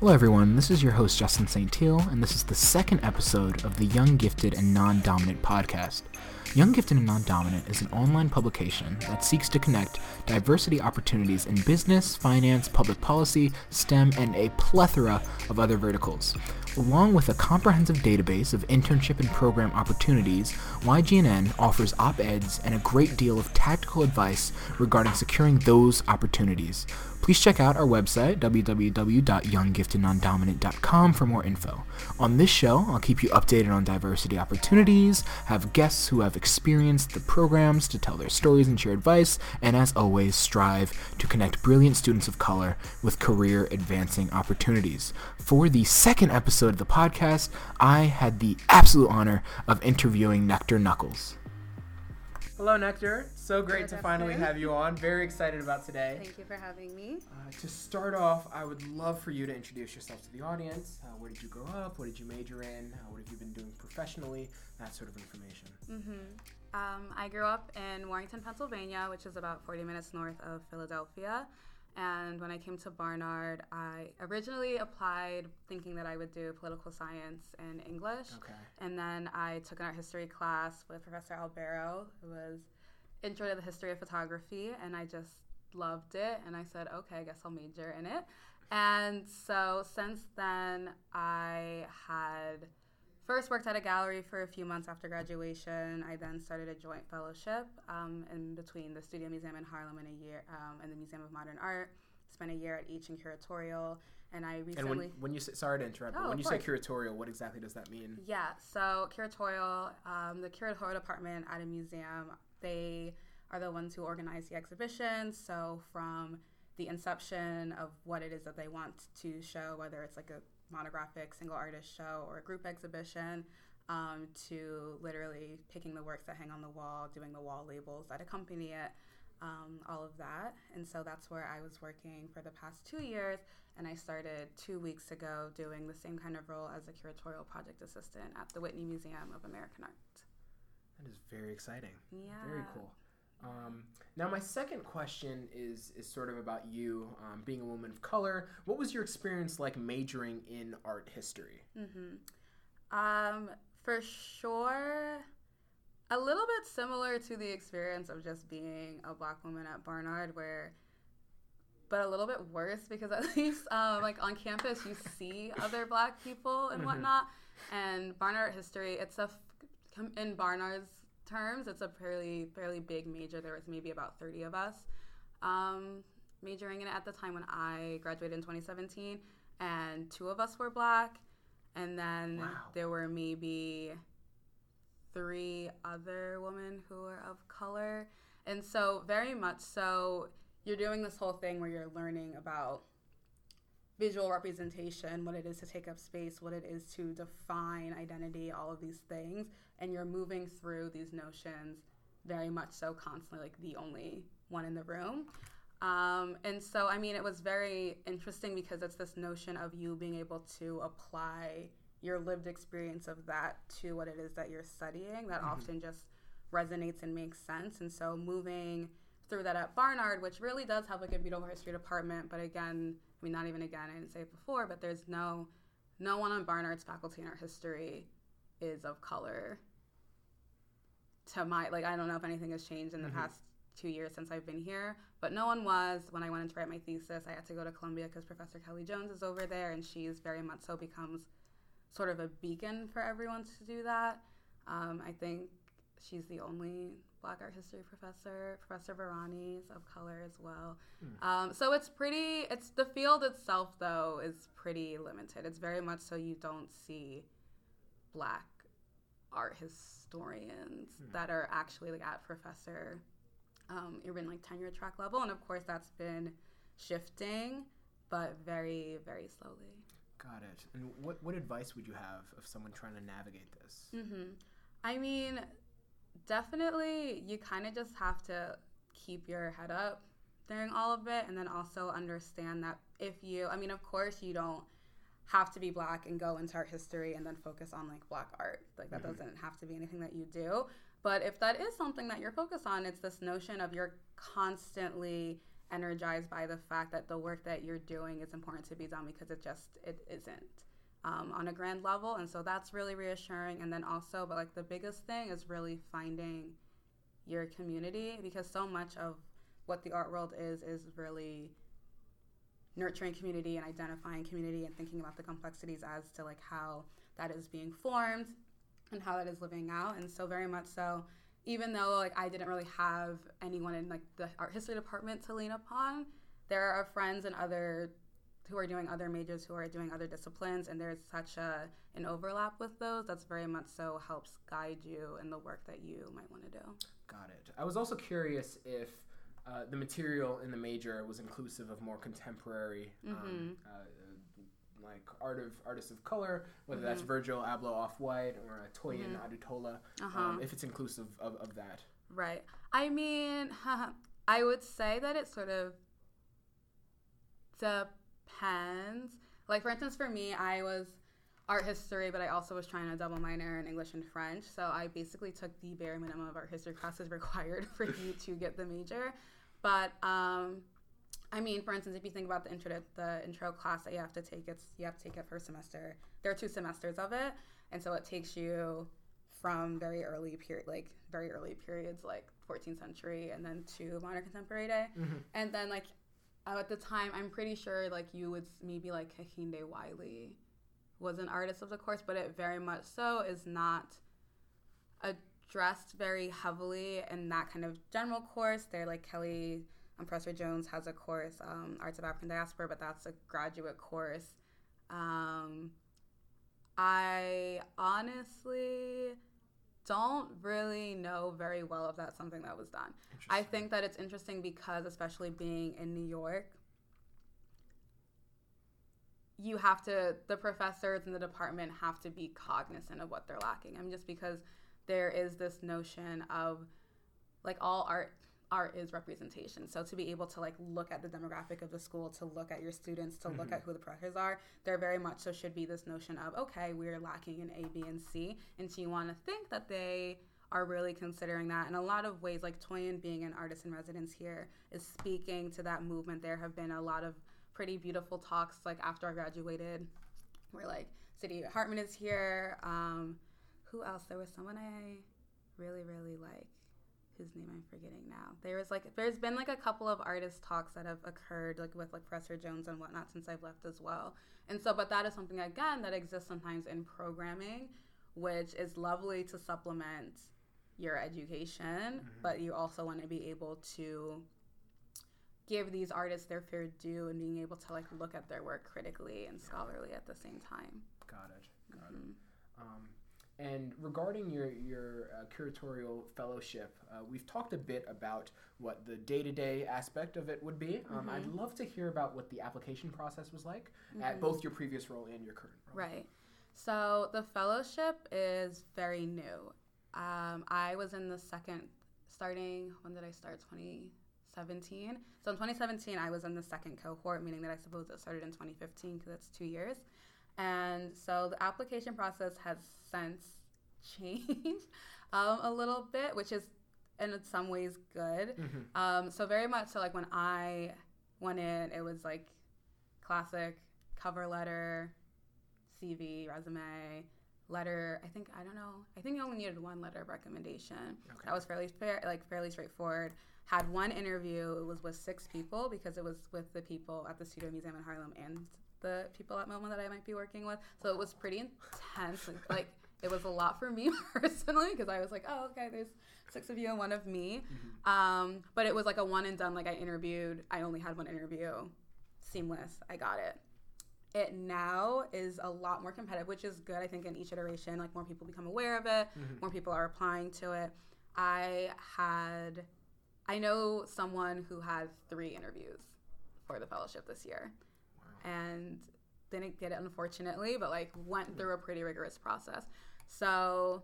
Hello, everyone. This is your host, Justin St. Teal, and this is the second episode of the Young Gifted and Non Dominant podcast. Young Gifted and Non Dominant is an online publication that seeks to connect diversity opportunities in business, finance, public policy, STEM, and a plethora of other verticals. Along with a comprehensive database of internship and program opportunities, YGNN offers op eds and a great deal of tactical advice regarding securing those opportunities. Please check out our website, www.younggiftednondominant.com, for more info. On this show, I'll keep you updated on diversity opportunities, have guests who have experienced the programs to tell their stories and share advice, and as always, strive to connect brilliant students of color with career advancing opportunities. For the second episode of the podcast, I had the absolute honor of interviewing Nectar Knuckles. Hello, Nectar. So great Hello, to finally have you on. Very excited about today. Thank you for having me. Uh, to start off, I would love for you to introduce yourself to the audience. Uh, where did you grow up? What did you major in? Uh, what have you been doing professionally? That sort of information. Mm-hmm. Um, I grew up in Warrington, Pennsylvania, which is about 40 minutes north of Philadelphia. And when I came to Barnard, I originally applied thinking that I would do political science and English. Okay. And then I took an art history class with Professor Alberro, who was intro to the history of photography, and I just loved it. And I said, okay, I guess I'll major in it. And so since then, I had first worked at a gallery for a few months after graduation. I then started a joint fellowship um, in between the Studio Museum in Harlem and a year um, and the Museum of Modern Art. Spent a year at each in curatorial, and I And recently. when, when you say, sorry to interrupt, Oh, but when you say curatorial, what exactly does that mean? Yeah, so curatorial, um, the curatorial department at a museum, they are the ones who organize the exhibitions. So from the inception of what it is that they want to show, whether it's like a monographic single artist show or a group exhibition, um, to literally picking the works that hang on the wall, doing the wall labels that accompany it, um, all of that. And so that's where I was working for the past two years. And I started two weeks ago doing the same kind of role as a curatorial project assistant at the Whitney Museum of American Art. That is very exciting. Yeah. Very cool. Um, now, my second question is is sort of about you um, being a woman of color. What was your experience like majoring in art history? Mm-hmm. Um, for sure, a little bit similar to the experience of just being a black woman at Barnard, where, but a little bit worse because at least um, like on campus you see other black people and Mhm. whatnot. And Barnard history, it's a f- in Barnard's terms, it's a fairly fairly big major. There was maybe about thirty of us um, majoring in it at the time when I graduated in 2017, and two of us were black, and then Wow. there were maybe three other women who were of color, and so very much so you're doing this whole thing where you're learning about visual representation, what it is to take up space, what it is to define identity, all of these things, and you're moving through these notions very much so constantly, like the only one in the room. Um, and so, I mean, it was very interesting because it's this notion of you being able to apply your lived experience of that to what it is that you're studying that Mhm. often just resonates and makes sense. And so, moving through that at Barnard, which really does have like a beautiful history department, but again, mean, not even again, I didn't say it before, but there's no, no one on Barnard's faculty in art history is of color. To my, like, I don't know if anything has changed in the Mhm. past two years since I've been here, but no one was. When I went in to write my thesis, I had to go to Columbia because Professor Kellie Jones is over there, and she's very much so becomes sort of a beacon for everyone to do that. Um, I think she's the only Black art history professor. Professor Varani is of color as well. Hmm. Um, so it's pretty. It's the field itself though is pretty limited. It's very much so you don't see Black art historians Hmm. that are actually like at professor um, even like tenure track level, and of course that's been shifting, but very very slowly. Got it. And what what advice would you have of someone trying to navigate this? hmm I mean, definitely, you kind of just have to keep your head up during all of it, and then also understand that if you, I mean, of course, you don't have to be black and go into art history and then focus on like black art. Like that Mhm. doesn't have to be anything that you do. But if that is something that you're focused on, it's this notion of you're constantly energized by the fact that the work that you're doing is important to be done because it just it isn't um, on a grand level and so that's really reassuring. And then also but like the biggest thing is really finding your community because so much of what the art world is is really nurturing community and identifying community and thinking about the complexities as to like how that is being formed and how that is living out. And so very much so even though like I didn't really have anyone in like the art history department to lean upon, there are friends and other who are doing other majors who are doing other disciplines and there's such a an overlap with those that's very much so helps guide you in the work that you might want to do. Got it. I was also curious if uh, the material in the major was inclusive of more contemporary um, mm-hmm. uh, like art of artists of color, whether mm-hmm. that's Virgil Abloh Off White or uh, Toyin mm-hmm. Odutola, uh-huh. um, if it's inclusive of, of that. Right. I mean, I would say that it sort of depends. Like, for instance, for me, I was art history, but I also was trying to double minor in English and French. So I basically took the bare minimum of art history classes required for you to get the major. But um, I mean, for instance, if you think about the intro the intro class that you have to take, it's you have to take it first semester. There are two semesters of it, and so it takes you from very early period, like very early periods, like 14th century, and then to modern contemporary day, mm-hmm. and then like at the time, I'm pretty sure like you would maybe like Kehinde Wiley was an artist of the course, but it very much so is not addressed very heavily in that kind of general course. They're like Kellie um, Professor Jones has a course, um, Arts of African Diaspora, but that's a graduate course. Um, I honestly don't really know very well if that's something that was done. I think that it's interesting because, especially being in New York, you have to, the professors in the department have to be cognizant of what they're lacking. I mean, just because there is this notion of like all art art is representation. So to be able to like look at the demographic of the school, to look at your students, to mm-hmm. look at who the professors are, there very much so should be this notion of okay, we're lacking in A, B, and C, and so you want to think that they are really considering that in a lot of ways. Like Toyin being an artist in residence here is speaking to that movement. There have been a lot of pretty beautiful talks like after I graduated, where like Saidiya Hartman is here. Um, who else? There was someone I really really like whose name I'm forgetting now. There was like there's been like a couple of artist talks that have occurred like with like Professor Jones and whatnot since I've left as well. And so but that is something again that exists sometimes in programming, which is lovely to supplement your education, mm-hmm. but you also want to be able to give these artists their fair due and being able to like look at their work critically and scholarly at the same time. Got it. Got mm-hmm. it. Um, and regarding your your uh, curatorial fellowship, uh, we've talked a bit about what the day to day aspect of it would be. Um, mm-hmm. I'd love to hear about what the application process was like mm-hmm. at both your previous role and your current role. Right. So the fellowship is very new. Um, I was in the second, starting, when did I start? 2017. So in 2017, I was in the second cohort, meaning that I suppose it started in 2015 because it's two years. And so the application process has since changed um, a little bit, which is in some ways good. Mm-hmm. Um, so very much so, like when I went in, it was like classic cover letter, CV, resume, letter. I think I don't know. I think I only needed one letter of recommendation. Okay. That was fairly fair, like fairly straightforward. Had one interview. It was with six people because it was with the people at the Studio Museum in Harlem and the people at MoMA that I might be working with. So it was pretty intense. like it was a lot for me personally because I was like, oh, okay, there's six of you and one of me. Mm-hmm. Um, but it was like a one and done. Like I interviewed, I only had one interview. Seamless. I got it. It now is a lot more competitive, which is good. I think in each iteration, like more people become aware of it, mm-hmm. more people are applying to it. I had, I know someone who had three interviews for the fellowship this year and didn't get it unfortunately, but like went through a pretty rigorous process. So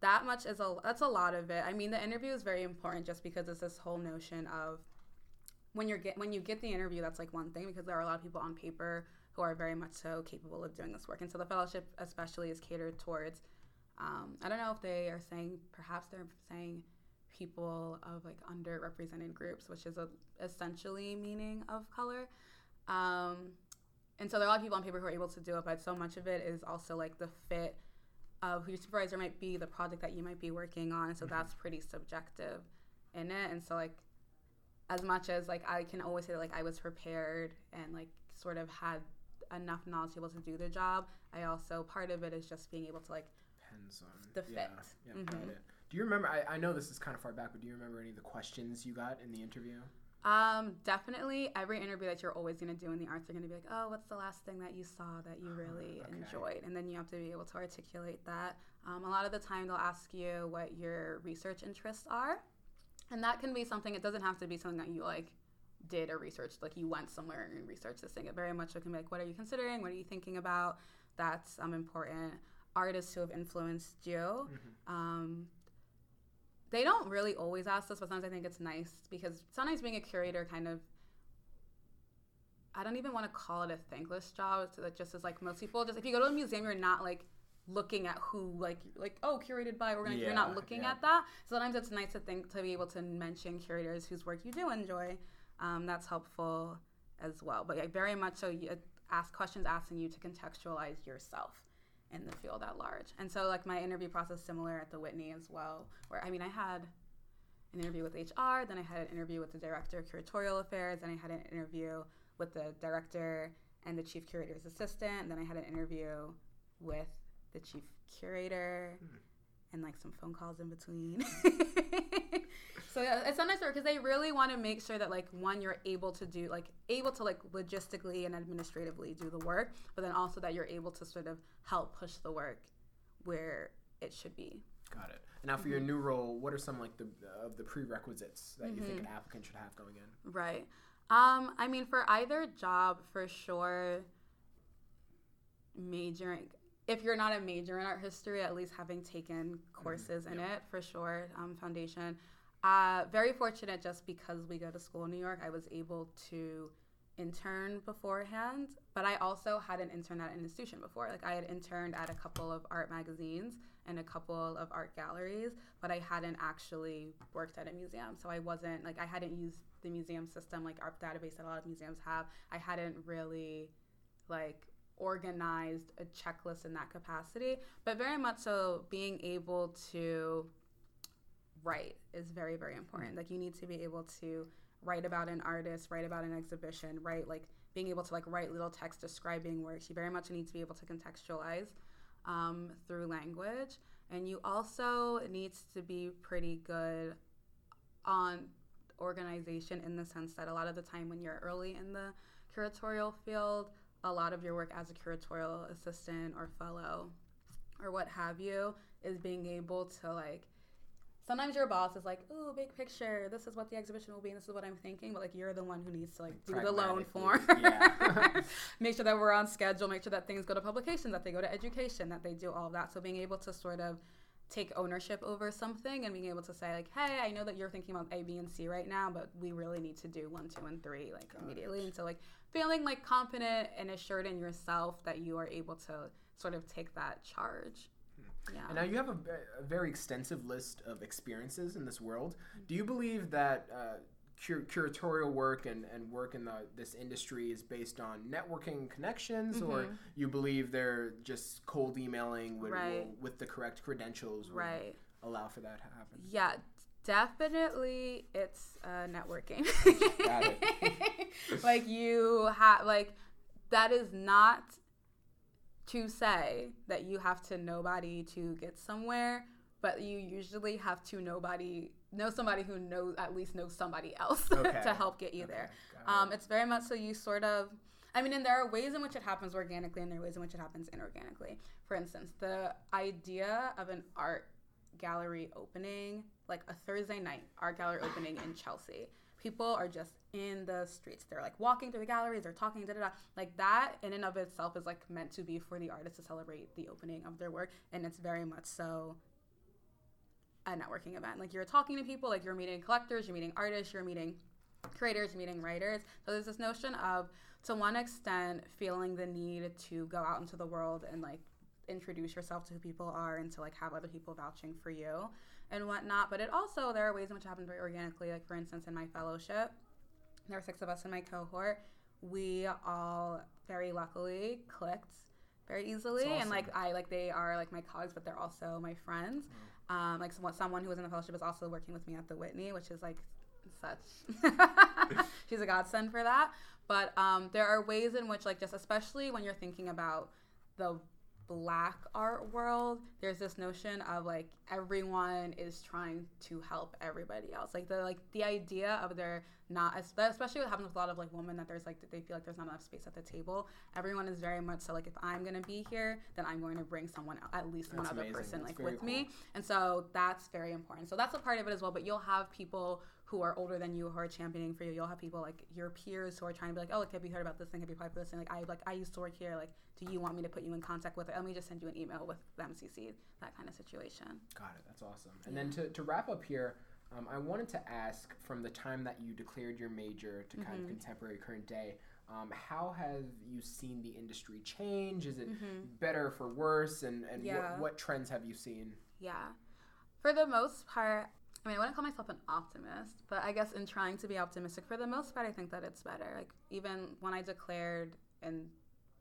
that much is a that's a lot of it. I mean, the interview is very important just because it's this whole notion of when you're get when you get the interview, that's like one thing because there are a lot of people on paper who are very much so capable of doing this work, and so the fellowship especially is catered towards. Um, I don't know if they are saying perhaps they're saying people of like underrepresented groups, which is a essentially meaning of color. Um, and so there are a lot of people on paper who are able to do it, but so much of it is also like the fit of who your supervisor might be, the project that you might be working on. So mm-hmm. that's pretty subjective in it. And so like as much as like I can always say that, like I was prepared and like sort of had enough knowledge to be able to do the job, I also part of it is just being able to like depends on the fit. Yeah, yeah mm-hmm. Do you remember? I, I know this is kind of far back, but do you remember any of the questions you got in the interview? Um, definitely every interview that you're always going to do in the arts, are going to be like, oh, what's the last thing that you saw that you really okay. enjoyed? And then you have to be able to articulate that. Um, a lot of the time, they'll ask you what your research interests are. And that can be something, it doesn't have to be something that you like did a research, like you went somewhere and researched this thing. It very much can be like, what are you considering? What are you thinking about? That's um, important. Artists who have influenced you. Mm-hmm. Um, they don't really always ask us, but sometimes I think it's nice because sometimes being a curator kind of I don't even want to call it a thankless job. It's just as like most people, just if you go to a museum, you're not like looking at who like like oh curated by organized. Yeah, you're not looking yeah. at that. So sometimes it's nice to think to be able to mention curators whose work you do enjoy. Um, that's helpful as well. But yeah, very much so. You ask questions asking you to contextualize yourself in the field at large. And so like my interview process similar at the Whitney as well, where I mean I had an interview with HR, then I had an interview with the director of curatorial affairs, then I had an interview with the director and the chief curator's assistant, then I had an interview with the chief curator mm. And like some phone calls in between. so yeah, it's not nice because they really want to make sure that like one you're able to do like able to like logistically and administratively do the work, but then also that you're able to sort of help push the work where it should be. Got it. And now for mm-hmm. your new role, what are some like the of the prerequisites that mm-hmm. you think an mm-hmm. applicant should have going in? Right. Um, I mean, for either job, for sure, majoring if you're not a major in art history, at least having taken courses mm-hmm. in it for sure, um, foundation. Uh, very fortunate just because we go to school in New York, I was able to intern beforehand, but I also had an intern at an institution before. Like I had interned at a couple of art magazines and a couple of art galleries, but I hadn't actually worked at a museum. So I wasn't like I hadn't used the museum system like our database that a lot of museums have. I hadn't really like organized a checklist in that capacity, but very much so being able to write is very, very important. Like you need to be able to write about an artist, write about an exhibition, write like being able to like write little text describing works. You very much need to be able to contextualize um, through language, and you also needs to be pretty good on organization in the sense that a lot of the time when you're early in the curatorial field, a lot of your work as a curatorial assistant or fellow or what have you is being able to like sometimes your boss is like, "Ooh, big picture. This is what the exhibition will be. And this is what I'm thinking." But like, you're the one who needs to like do the loan form. Yeah. make sure that we're on schedule. Make sure that things go to publication, that they go to education, that they do all of that. So being able to sort of take ownership over something and being able to say like, "Hey, I know that you're thinking about A, B, and C right now, but we really need to do one, two, and three like Got immediately." It. And so like feeling like confident and assured in yourself that you are able to sort of take that charge. Hmm. Yeah. And now you have a, a, very extensive list of experiences in this world. Do you believe that uh, cur- curatorial work and, and work in the, this industry is based on networking connections, mm-hmm. or you believe they're just cold emailing with, right. with the correct credentials? Right. Allow for that to happen. Yeah, definitely it's uh, networking. like you have like that is not to say that you have to nobody to get somewhere, but you usually have to nobody know somebody who knows at least knows somebody else okay. to help get you okay. there. Um, it's very much so you sort of. I mean, and there are ways in which it happens organically, and there are ways in which it happens inorganically. For instance, the idea of an art gallery opening, like a Thursday night art gallery opening in Chelsea. People are just in the streets. They're like walking through the galleries, they're talking, da da da. Like that in and of itself is like meant to be for the artist to celebrate the opening of their work. And it's very much so a networking event. Like you're talking to people, like you're meeting collectors, you're meeting artists, you're meeting creators, you're meeting writers. So there's this notion of, to one extent, feeling the need to go out into the world and like introduce yourself to who people are and to like have other people vouching for you and whatnot. But it also there are ways in which it happens very organically. Like for instance, in my fellowship, there were six of us in my cohort. We all very luckily clicked very easily, That's and like. I like they are like my colleagues, but they're also my friends. Mm-hmm. Um, like someone, who was in the fellowship is also working with me at the Whitney, which is like such. She's a godsend for that. But um, there are ways in which, like, just especially when you're thinking about the black art world, there's this notion of like everyone is trying to help everybody else. Like the like the idea of there not especially what happens with a lot of like women that there's like they feel like there's not enough space at the table. Everyone is very much so like if I'm gonna be here, then I'm going to bring someone at least one That's other amazing. person That's like with me. And so that's very important. So that's a part of it as well. But you'll have people who are older than you who are championing for you. You'll have people like your peers who are trying to be like, oh, like, have you heard about this thing? Have you applied for this thing? Like, I like I used to work here. Like, do you want me to put you in contact with it? Let me just send you an email with the MCC. That kind of situation. Got it. That's awesome. And then to, to wrap up here, um, I wanted to ask from the time that you declared your major to kind Mm-hmm. of contemporary current day, um, how have you seen the industry change? Is it better for worse? And, and Mm-hmm. Yeah. what, what trends have you seen? Yeah. For the most part, I mean, I wouldn't call myself an optimist, but I guess in trying to be optimistic, for the most part, I think that it's better. Like, even when I declared and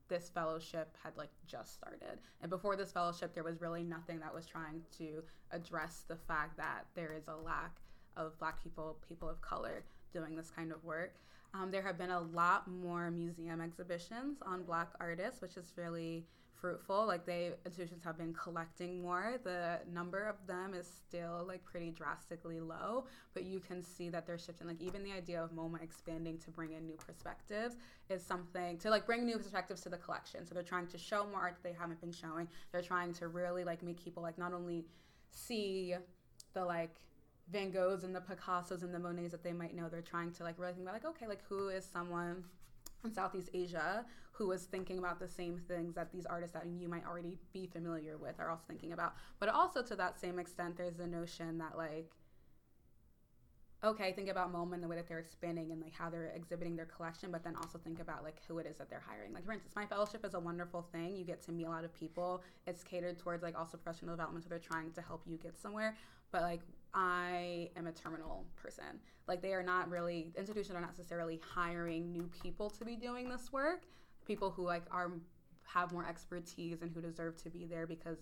this fellowship had like just started. And before this fellowship, there was really nothing that was trying to address the fact that there is a lack of black people, people of color doing this kind of work. Um, there have been a lot more museum exhibitions on black artists, which is really fruitful. Like they institutions have been collecting more. The number of them is still like pretty drastically low, but you can see that they're shifting. Like even the idea of MoMA expanding to bring in new perspectives is something to like bring new perspectives to the collection. So they're trying to show more art that they haven't been showing. They're trying to really like make people like not only see the like Van Goghs and the Picassos and the Monets that they might know. They're trying to like really think about like okay, like who is someone in Southeast Asia who is thinking about the same things that these artists that you might already be familiar with are also thinking about. But also to that same extent, there's the notion that like okay, think about MoMA and the way that they're expanding and like how they're exhibiting their collection, but then also think about like who it is that they're hiring. Like for instance, my fellowship is a wonderful thing. You get to meet a lot of people. It's catered towards like also professional development, so they're trying to help you get somewhere. But like I am a terminal person. Like they are not really institutions are not necessarily hiring new people to be doing this work. People who like are have more expertise and who deserve to be there because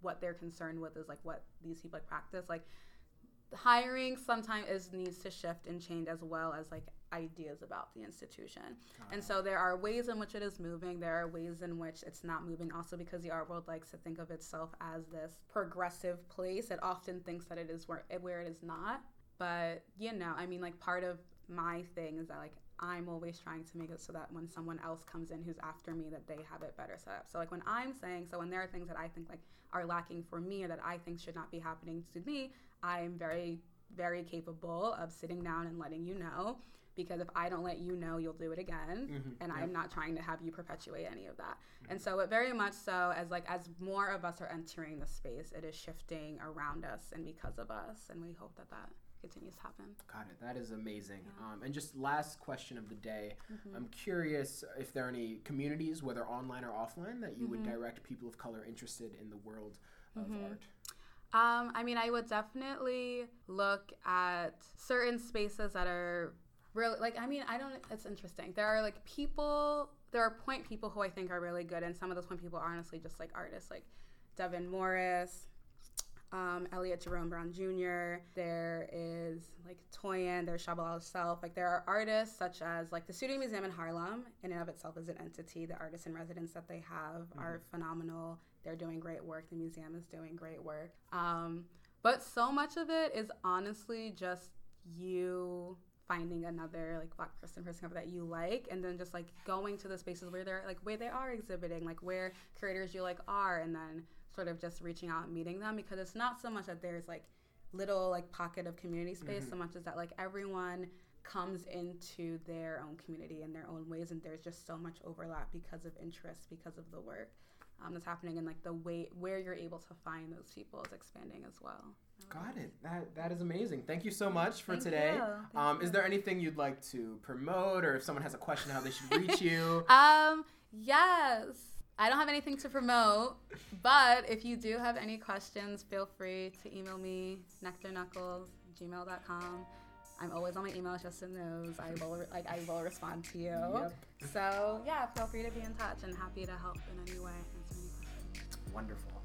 what they're concerned with is like what these people like practice. Like hiring sometimes is needs to shift and change as well as like ideas about the institution. And so there are ways in which it is moving. There are ways in which it's not moving. Also because the art world likes to think of itself as this progressive place. It often thinks that it is where where it is not. But you know, I mean, like part of my thing is that like I'm always trying to make it so that when someone else comes in who's after me, that they have it better set up. So like when I'm saying, so when there are things that I think like are lacking for me or that I think should not be happening to me, I'm very, very capable of sitting down and letting you know. Because if I don't let you know, you'll do it again, and I'm not trying to have you perpetuate any of that. And so, it very much so as like as more of us are entering the space, it is shifting around us and because of us, and we hope that that continues to happen. Got it. That is amazing. Um, and just last question of the day. Mm-hmm. I'm curious if there are any communities, whether online or offline, that you would Mm-hmm. direct people of color interested in the world of art. Um, I mean, I would definitely look at certain spaces that are really like. I mean, I don't. It's interesting. There are like people. There are point people who I think are really good, and some of those point people are honestly just like artists, like Devin Morris, um, Elliot Jerome Brown Jr. There is like Toyin. There's Tschabalala Self. Like there are artists such as like the Studio Museum in Harlem, in and of itself is an entity. The artists in residence that they have are phenomenal. They're doing great work. The museum is doing great work. Um, but so much of it is honestly just you finding another like black person person that you like and then just like going to the spaces where they're like where they are exhibiting like where creators you like are and then sort of just reaching out and meeting them because it's not so much that there's like little like pocket of community space so much as that like everyone comes into their own community in their own ways and there's just so much overlap because of interest because of the work um, that's happening and like the way where you're able to find those people is expanding as well Got it. That that is amazing. Thank you so much for Thank today. Um, is there anything you'd like to promote, or if someone has a question, how they should reach you? Um, yes. I don't have anything to promote, but if you do have any questions, feel free to email me, nectarknuckles, gmail.com. I'm always on my email, Justin knows. I will like I will respond to you. Yep. So yeah, feel free to be in touch and happy to help in any way. Wonderful.